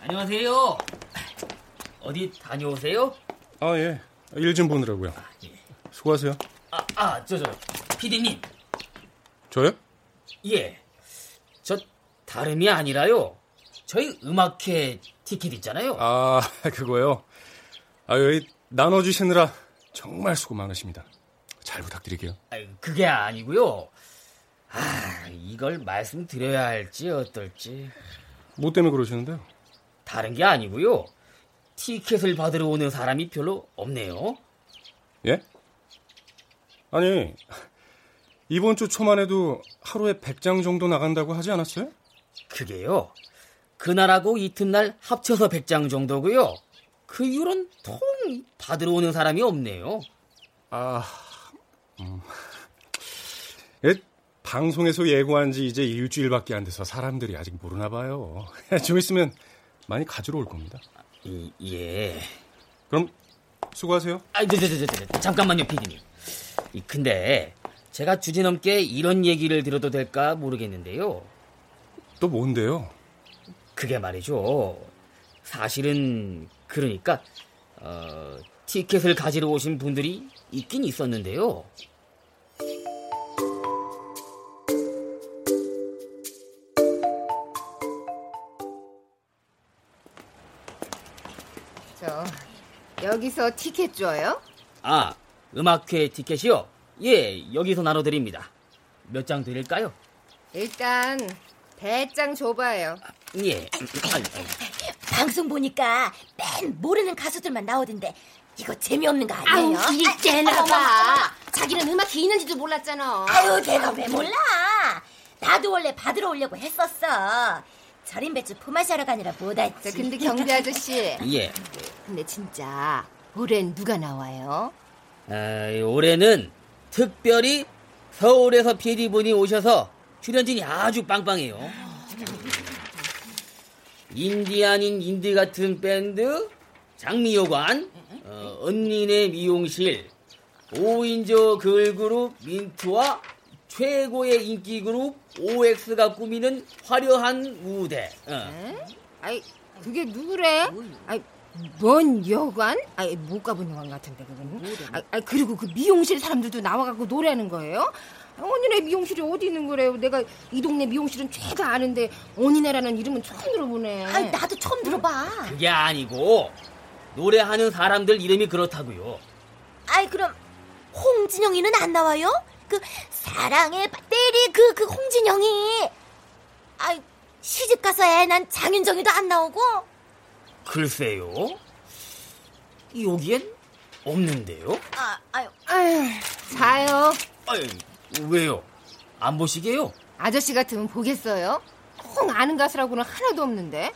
안녕하세요. 어디 다녀오세요? 아, 예. 일 좀 보느라고요. 수고하세요. 아, 아, 저, 저, 피디님. 저요? 예. 저, 다름이 아니라요. 저희 음악회 티켓 있잖아요. 아, 그거요. 아, 여기 나눠주시느라 정말 수고 많으십니다. 잘 부탁드릴게요. 아유, 그게 아니고요. 아, 이걸 말씀드려야 할지 어떨지. 뭐 때문에 그러시는데요? 다른 게 아니고요. 티켓을 받으러 오는 사람이 별로 없네요. 예? 아니, 이번 주 초만 해도 하루에 100장 정도 나간다고 하지 않았어요? 그게요. 그날하고 이튿날 합쳐서 100장 정도고요. 그 이후로는 통 받으러 오는 사람이 없네요. 아, 음. 예, 방송에서 예고한 지 이제 일주일밖에 안 돼서 사람들이 아직 모르나 봐요. 좀 있으면 많이 가지러 올 겁니다. 이, 예. 그럼 수고하세요. 아, 저, 저, 저, 저, 저, 잠깐만요, 피디님. 이, 근데 제가 주제넘게 이런 얘기를 들어도 될까 모르겠는데요. 또 뭔데요? 그게 말이죠. 사실은 그러니까 어, 티켓을 가지러 오신 분들이 있긴 있었는데요. 저 여기서 티켓 줘요? 아, 음악회 티켓이요? 예, 여기서 나눠드립니다. 몇 장 드릴까요? 일단 대장 줘봐요. 예. 아유, 아유. 방송 보니까 맨 모르는 가수들만 나오던데 이거 재미없는 거 아니에요? 아우, 일째나 봐. 자기는 음악회 있는지도 몰랐잖아. 아유 내가 왜 몰라 나도 원래 받으러 오려고 했었어 절임 배추 품앗이하러 가느라 못 왔지 근데 경비 아저씨. 예. 근데 진짜 올해는 누가 나와요? 아, 올해는 특별히 서울에서 PD분이 오셔서 출연진이 아주 빵빵해요. 인디 아닌 인디 같은 밴드, 장미여관, 어, 언니네 미용실, 5인조 걸그룹 민트와 최고의 인기 그룹 OX가 꾸미는 화려한 무대. 어. 아이 그게 누구래? 아이 뭔 여관? 아이 못 가본 여관 같은데 그거는. 아, 아 그리고 그 미용실 사람들도 나와갖고 노래하는 거예요? 아, 언니네 미용실이 어디 있는 거래요? 내가 이 동네 미용실은 죄다 아는데 언니네라는 이름은 처음 들어보네. 아이 나도 처음 들어봐 그게 아니고 노래하는 사람들 이름이 그렇다고요. 아이 그럼 홍진영이는 안 나와요? 그 사랑의 배터리 그, 그 홍진영이 아이 시집 가서 애 난 장윤정이도 안 나오고 글쎄요. 여기엔 없는데요? 아, 아유 아휴 자요. 아유, 왜요? 안 보시게요? 아저씨 같으면 보겠어요? 형 아는 가수라고는 하나도 없는데.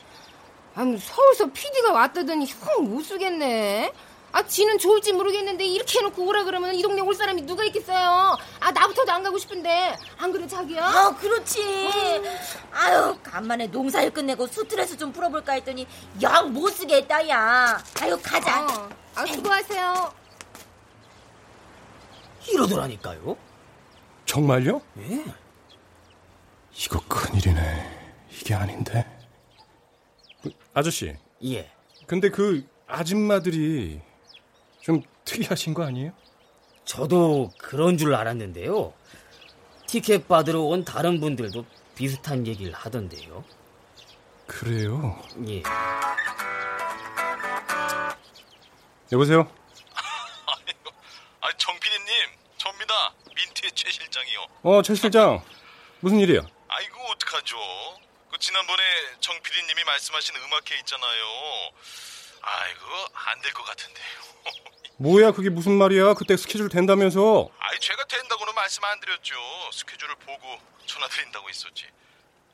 아니 서울서 PD가 왔다더니 형못 쓰겠네. 아 지는 좋을지 모르겠는데 이렇게 해놓고 오라 그러면 이 동네 올 사람이 누가 있겠어요? 아 나부터도 안 가고 싶은데 안 그래 자기야? 아 그렇지 아유 간만에 농사일 끝내고 스트레스 좀 풀어볼까 했더니 영 못 쓰겠다 야 아유 가자 어. 아 수고하세요. 이러더라니까요. 정말요? 예. 이거 큰일이네. 이게 아닌데. 그, 아저씨. 예. 근데 그 아줌마들이 좀 특이하신 거 아니에요? 저도 그런 줄 알았는데요. 티켓 받으러 온 다른 분들도 비슷한 얘기를 하던데요. 그래요. 예. 여보세요? 아, 정 PD님, 접니다. 민트의 최 실장이요. 어, 최 실장. 무슨 일이야? 아이고, 어떡하죠? 그 지난번에 정 PD님이 말씀하신 음악회 있잖아요. 아이고, 안 될 것 같은데요. 뭐야, 그게 무슨 말이야? 그때 스케줄 된다면서. 아이, 제가 된다고는 말씀 안 드렸죠. 스케줄을 보고 전화 드린다고 했었지.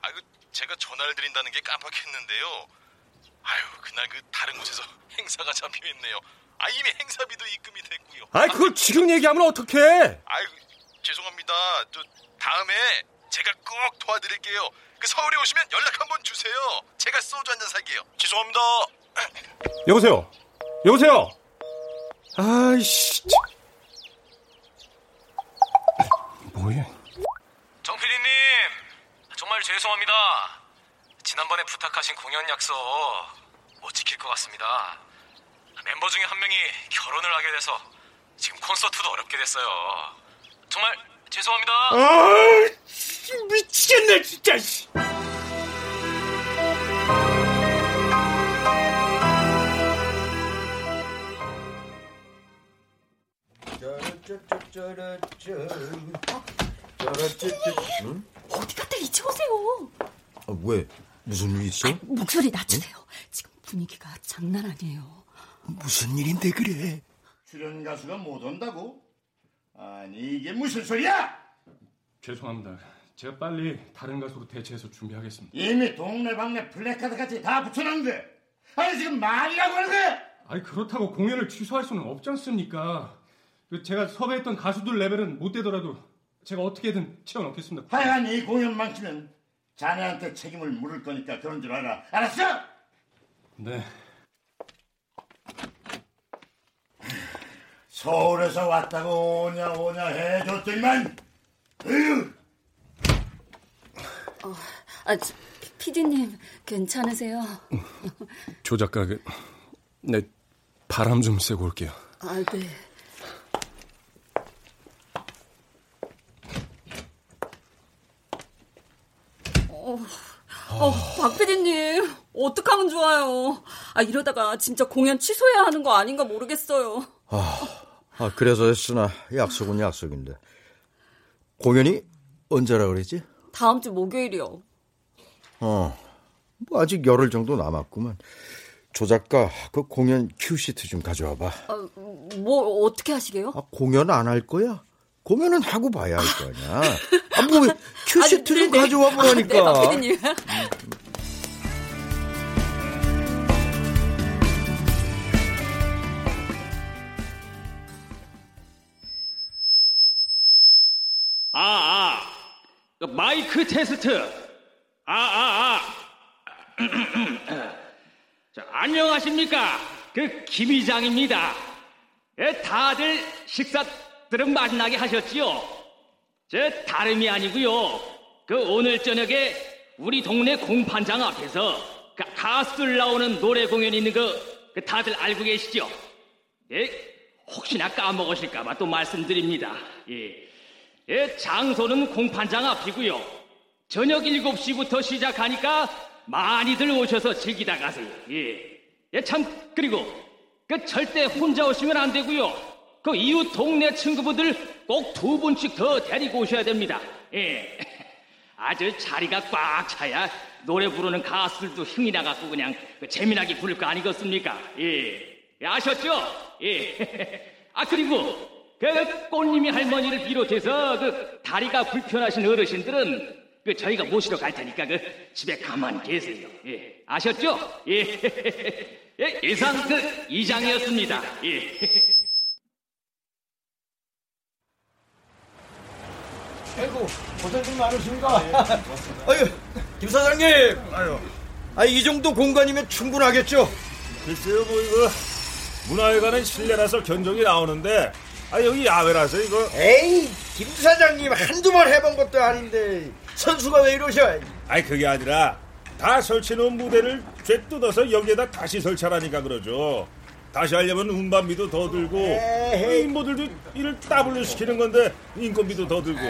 아이고, 제가 전화를 드린다는 게 깜빡했는데요. 아유, 그날 그 다른 곳에서 행사가 잡혀 있네요. 아, 이미 행사비도 입금이 됐고요. 아이, 그걸 지금 얘기하면 어떡해? 아이고, 죄송합니다. 또 다음에 제가 꼭 도와드릴게요. 그 서울에 오시면 연락 한번 주세요. 제가 소주 한 잔 살게요. 죄송합니다. 여보세요? 여보세요? 아이씨. 뭐야? 정 PD님 정말 죄송합니다. 지난번에 부탁하신 공연 약속 못 지킬 것 같습니다. 멤버 중에 한 명이 결혼을 하게 돼서 지금 콘서트도 어렵게 됐어요. 정말 죄송합니다. 아, 미치겠네, 진짜. 응? 어디 갔다 이제 오세요. 아, 왜? 무슨 일 있어? 목소리 낮추세요. 지금 분위기가 장난 아니에요. 무슨 일인데 그래? 출연 가수가 못 온다고? 아니 이게 무슨 소리야? 죄송합니다. 제가 빨리 다른 가수로 대체해서 준비하겠습니다. 이미 동네방네 플래카드 같이 다 붙여놨는데 아니 지금 말이라고 하는 거야? 아니 그렇다고 공연을 취소할 수는 없지 않습니까? 그 제가 섭외했던 가수들 레벨은 못 되더라도 제가 어떻게든 채워넣겠습니다. 하여간 이 공연 망치면 자네한테 책임을 물을 거니까 그런 줄 알아. 알았어? 네. 서울에서 왔다고 오냐 오냐 해줬더니만 어, 아, 저, 피디님 괜찮으세요? 조 작가, 그, 내 바람 좀 쐬고 올게요. 아, 네. 어, 어, 박 PD님, 어떡하면 좋아요. 아, 이러다가 진짜 공연 취소해야 하는 거 아닌가 모르겠어요. 아, 아 그래서 했으나 약속은 약속인데 공연이 언제라 그랬지? 다음 주 목요일이요. 어, 뭐 아직 열흘 정도 남았구만. 조 작가 그 공연 큐 시트 좀 가져와 봐. 아, 뭐 어떻게 하시게요? 아, 공연 안 할 거야? 공연은 하고 봐야 할 거 아니야. 아, 뭐 큐 시트 좀 가져와 보라니까. 네. 아, 아. 그 마이크 테스트. 아, 아, 아. 자, 안녕하십니까. 그, 김이장입니다. 예, 다들 식사 들은 맛나게 하셨지요? 저, 다름이 아니고요 그, 오늘 저녁에 우리 동네 공판장 앞에서 그 가수들 나오는 노래 공연 있는 거, 그 다들 알고 계시죠? 예, 혹시나 까먹으실까봐 또 말씀드립니다. 예. 예, 장소는 공판장 앞이고요. 저녁 7시부터 시작하니까 많이들 오셔서 즐기다 가세요. 예. 예, 참, 그리고 그 절대 혼자 오시면 안 되고요. 그 이웃 동네 친구분들 꼭 두 분씩 더 데리고 오셔야 됩니다. 예. 아주 자리가 꽉 차야 노래 부르는 가수들도 힘이 나갖고 그냥 그 재미나게 부를 거 아니겠습니까? 예. 예, 아셨죠? 예. 아, 그리고 그 꽃님이 할머니를 비롯해서 그 다리가 불편하신 어르신들은 그 저희가 모시러 갈 테니까 그 집에 가만히 계세요. 예. 아셨죠? 예. 예, 이상 그 이장이었습니다. 예. 아이고 고생 좀 많으십니다. 아유 김 사장님. 아유. 아이 정도 공간이면 충분하겠죠. 글쎄요 뭐 이거 문화회관은 실내라서 견적이 나오는데 아 여기 야외라서 이거 에이 김 사장님 한두 번 해본 것도 아닌데 선수가 왜 이러셔? 아니 그게 아니라 다 설치해놓은 무대를 죄 뜯어서 여기에다 다시 설치하라니까 그러죠. 다시 하려면 운반비도 더 들고 인모들도 일을 따블로 시키는 건데 인건비도 더 들고.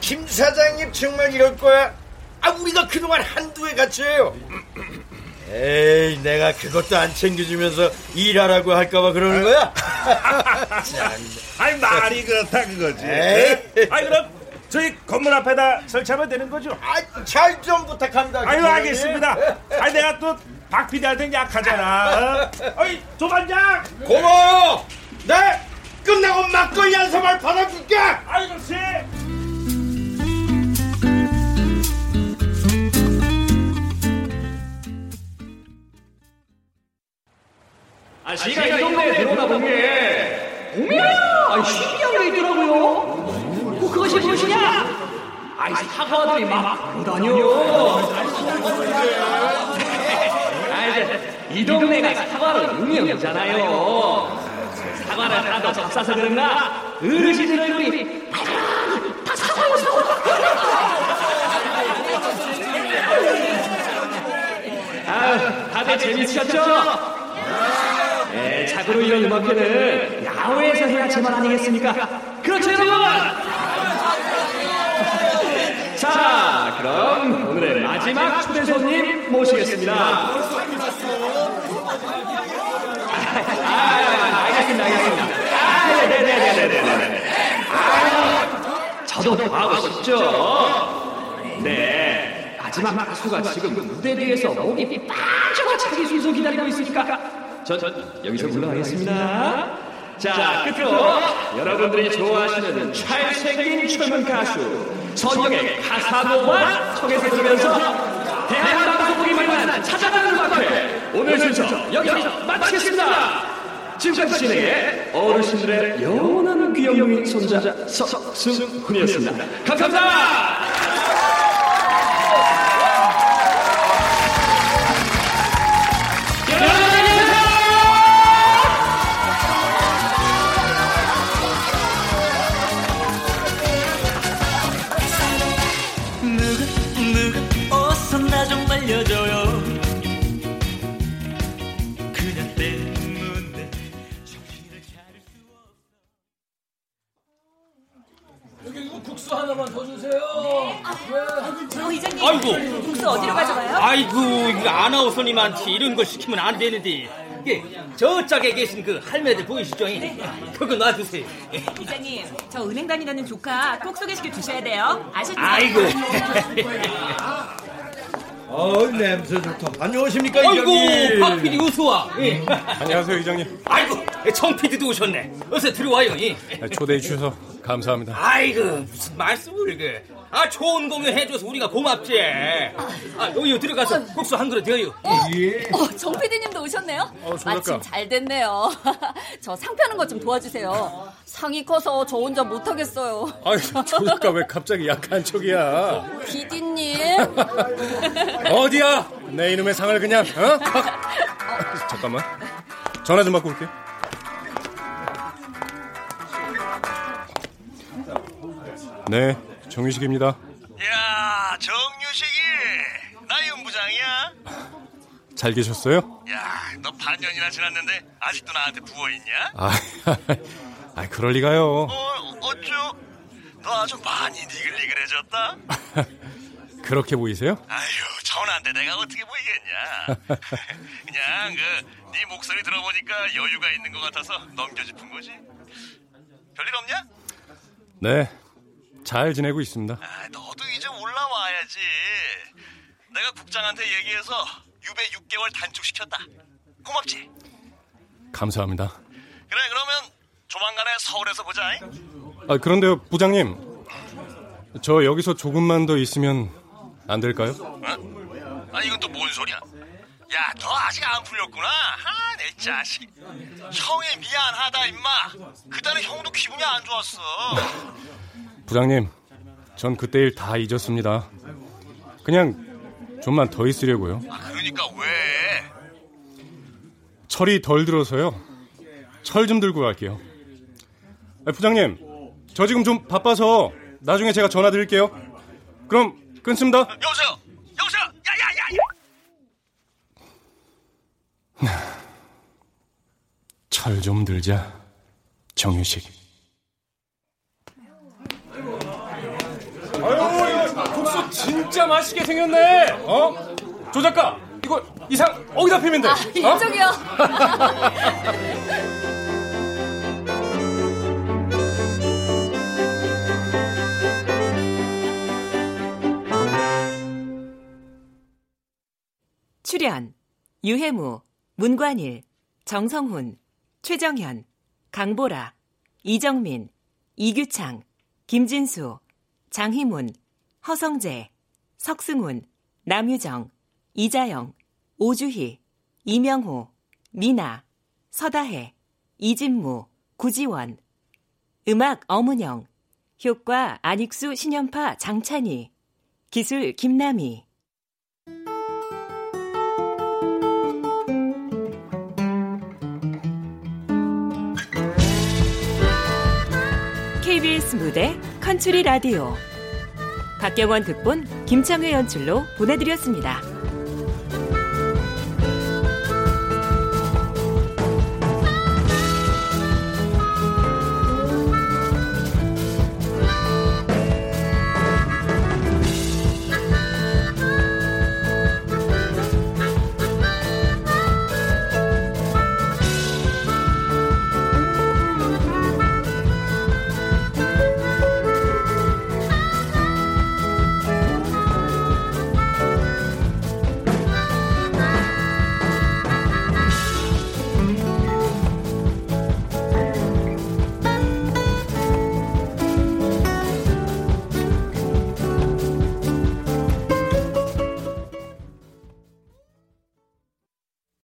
김 사장님 정말 이럴 거야? 아 우리가 그동안 한두 해 같이 해요. 에이 내가 그것도 안 챙겨주면서 일하라고 할까봐 그러는 거야? 아니 말이 그렇다 그거지. 에이. 아니 그럼 저희 건물 앞에다 설치하면 되는 거죠? 잘좀 부탁합니다. 아유. 알겠습니다. 아니 내가 또 박 PD한테 약하잖아. 어? 어이 조반장. 고마워요. 네 끝나고 막걸리 한 사발 받아줄게. 아이고 씨. 아, 제가 이 동네에 들어오다 본 게, 어머야! 아이, 신기한 게 있더라고요. 뭐, 그것이 무엇이냐? 아이, 사과들이 막 다녀. 이 동네가 사과로 유명하잖아요. 사과를 하도 접사서 그런가? 어르신들 얼굴이 다 사과였어. 아, 다들 재밌으셨죠? 네, 자고로 이런 음악회는 야외에서 해야 제맛 아니겠습니까? 그렇죠, 여러분! 자, 그럼 오늘의 마지막 초대 손님 모시겠습니다. 아, 알겠습니다, 알겠습니다. 네네네네네네. 아, 저도 하고 싶죠. 네. 마지막 가수가 지금 무대 뒤에서 목이 빠져가 자기 순서 기다리고 있으니까 저, 저 여기서 물러가겠습니다. 자, 끝으로 여러분들이 좋아하시는 잘생긴 젊은 가수 선영의 가사노만 청해서 들으면서 대한방송국이 만난 찾아가는 음악회 오늘 순서 여기서 마치겠습니다. 지금까지 진행해 어르신들의 영원한 귀염둥이 손자 석승훈이었습니다. 감사합니다. 아나운서님한테 이런 거 시키면 안 되는데. 이게 저 짝에 계신 그 할매들 보이시죠? 그거 놔주세요. 이장님, 저 은행 다니다는 조카 꼭 소개시켜 주셔야 돼요. 아셨죠? 아이고. 어 냄새 좋다. 안녕하십니까 아이고, 이장님. 박 PD 어서 와. 예. 안녕하세요, 이장님. 아이고, 청 PD도 오셨네. 어서 들어와요. 예. 초대해 주셔서 감사합니다. 아이고 무슨 말씀을 그. 아 좋은 공연 해줘서 우리가 고맙지. 아 여기 들어가서 국수 한 그릇 드어요. 어, 정 PD님도 오셨네요? 어, 정 마침. 잘 됐네요. 저상 펴는 것 좀 도와주세요. 상이 커서 저 혼자 못하겠어요. 아유, 조작가 왜 갑자기 약한 척이야? PD님. 어디야? 내 이놈의 상을 그냥, 어? 확. 잠깐만. 전화 좀 받고 올게. 네, 정유식입니다. 야, 정유식이 나 연부장이야. 잘 계셨어요? 야, 너 반년이나 지났는데 아직도 나한테 부어 있냐? 아, 아 그럴 리가요. 어, 어쭈? 너 아주 많이 니글니글해졌다. 그렇게 보이세요? 아휴, 전화인데 내가 어떻게 보이겠냐? 그냥 그 네 목소리 들어보니까 여유가 있는 것 같아서 넘겨 짚은 거지. 별일 없냐? 네, 잘 지내고 있습니다. 아, 너도 이제 올라와야지. 내가 국장한테 얘기해서 유배 6개월 단축시켰다. 고맙지? 감사합니다. 그래, 그러면 조만간에 서울에서 보자. 아, 그런데요, 부장님. 저 여기서 조금만 더 있으면 안 될까요? 어? 아, 이건 또 뭔 소리야? 야, 너 아직 안 풀렸구나. 아, 내 자식. 형이 미안하다, 임마. 그때는 형도 기분이 안 좋았어. 부장님, 전 그때 일 다 잊었습니다. 그냥 좀만 더 있으려고요. 아, 그러니까 왜? 철이 덜 들어서요. 철 좀 들고 갈게요. 아, 부장님, 저 지금 좀 바빠서 나중에 제가 전화 드릴게요. 그럼 끊습니다. 여보세요? 여보세요? 야, 야, 야, 야. 철 좀 들자. 정유식. 아유, 국수 진짜 맛있게 생겼네. 어? 조 작가, 이거 이상 어디다 피면 돼? 아, 어? 이쪽이요. 출연 유해무, 문관일, 정성훈, 최정현, 강보라, 이정민, 이규창, 김진수, 장희문, 허성재, 석승훈, 남유정, 이자영, 오주희, 이명호, 미나, 서다혜, 이진무, 구지원, 음악 어문영, 효과 안익수 신연파 장찬희, 기술 김남희. KBS 무대 컨츄리 라디오 박경원 극본 김창회 연출로 보내드렸습니다.